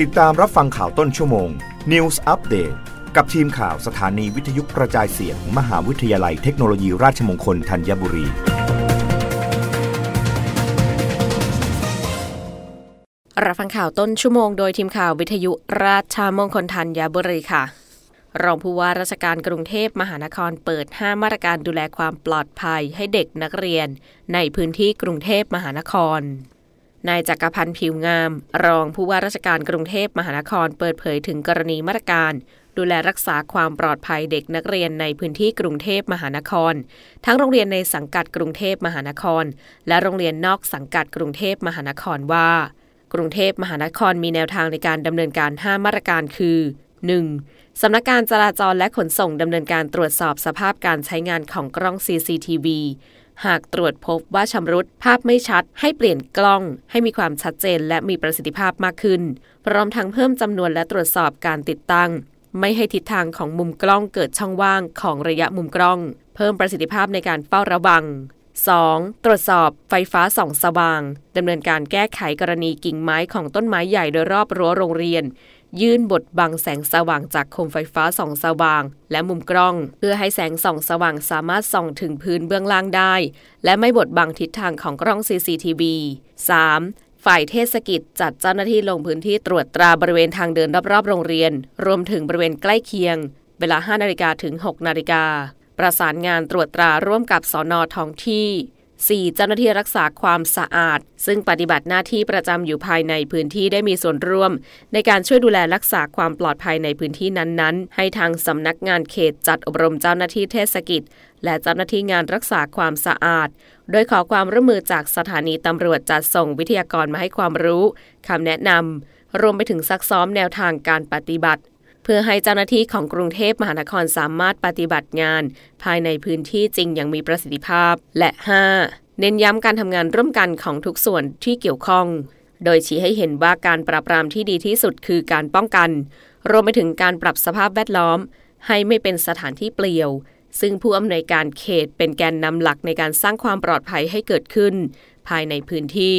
ติดตามรับฟังข่าวต้นชั่วโมง News Update กับทีมข่าวสถานีวิทยุกระจายเสียง มหาวิทยาลัยเทคโนโลยีราชมงคลธัญบุรี รับฟังข่าวต้นชั่วโมงโดยทีมข่าววิทยุราชมงคลธัญบุรีค่ะ รองผู้ว่าราชการกรุงเทพมหานครเปิด 5 มาตรการดูแลความปลอดภัยให้เด็กนักเรียน ในพื้นที่กรุงเทพมหานคร นายจักรพันธ์ผิวงาม รองผู้ว่าราชการกรุงเทพมหานครเปิดเผยถึงกรณีมาตรการ ดูแลรักษาความปลอดภัยเด็กนักเรียนในพื้นที่กรุงเทพมหานคร ทั้งโรงเรียนในสังกัดกรุงเทพมหานคร และโรงเรียนนอกสังกัดกรุงเทพมหานครว่า กรุงเทพมหานครมีแนวทางในการดำเนินการ 5 มาตรการคือ 1. สำนักการจราจรและขนส่งดำเนินการตรวจสอบสภาพการใช้งานของกล้อง CCTV หากตรวจพบว่าชำรุดภาพไม่ชัด ให้เปลี่ยนกล้อง ให้มีความชัดเจนและมีประสิทธิภาพมากขึ้น พร้อมทั้งเพิ่มจำนวนและตรวจสอบการติดตั้ง ไม่ให้ทิศทางของมุมกล้องเกิดช่องว่างของระยะมุมกล้อง เพิ่มประสิทธิภาพในการเฝ้าระวัง 2. ตรวจสอบไฟฟ้าส่องสว่างดำเนินการแก้ไขกรณีกิ่งไม้ของต้นไม้ใหญ่โดยรอบรั้วโรงเรียน ยื่นบทบังแสงสว่างจากโคมไฟฟ้าส่องสว่าง และมุมกล้อง เพื่อให้แสงส่องสว่างสามารถส่องถึงพื้นเบื้องล่างได้ และไม่บดบังทิศทางของกล้อง CCTV 3. ฝ่ายเทศกิจจัดเจ้าหน้าที่ลงพื้นที่ตรวจตราบริเวณทางเดินรอบๆ โรงเรียน รวมถึงบริเวณใกล้เคียง เวลา 5 นาฬิกาถึง 6 นาฬิกา ประสานงานตรวจตราร่วมกับสอนอท้องที่ 4. เจ้าหน้าที่รักษาความสะอาด ซึ่งปฏิบัติหน้าที่ประจำอยู่ภายในพื้นที่ได้มีส่วนร่วม ในการช่วยดูแลรักษาความปลอดภัยในพื้นที่นั้นๆ ให้ทางสำนักงานเขตจัดอบรมเจ้าหน้าที่เทศกิจ และเจ้าหน้าที่งานรักษาความสะอาด โดยขอความร่วมมือจากสถานีตำรวจจัดส่งวิทยากรมาให้ความรู้คำแนะนำรวมไปถึงซักซ้อมแนวทางการปฏิบัติ เพื่อให้เจ้าหน้าที่ของกรุงเทพมหานครสามารถปฏิบัติงาน ภายในพื้นที่จริงอย่างมีประสิทธิภาพ และ 5. เน้นย้ำการทำงานร่วมกันของทุกส่วนที่เกี่ยวข้อง โดยชี้ให้เห็นว่าการปราบปรามที่ดีที่สุดคือการป้องกัน รวมไปถึงการปรับสภาพแวดล้อม ให้ไม่เป็นสถานที่เปลี่ยว ซึ่งผู้อำนวยการเขตเป็นแกนนำหลักในการสร้างความปลอดภัยให้เกิดขึ้น ภายในพื้นที่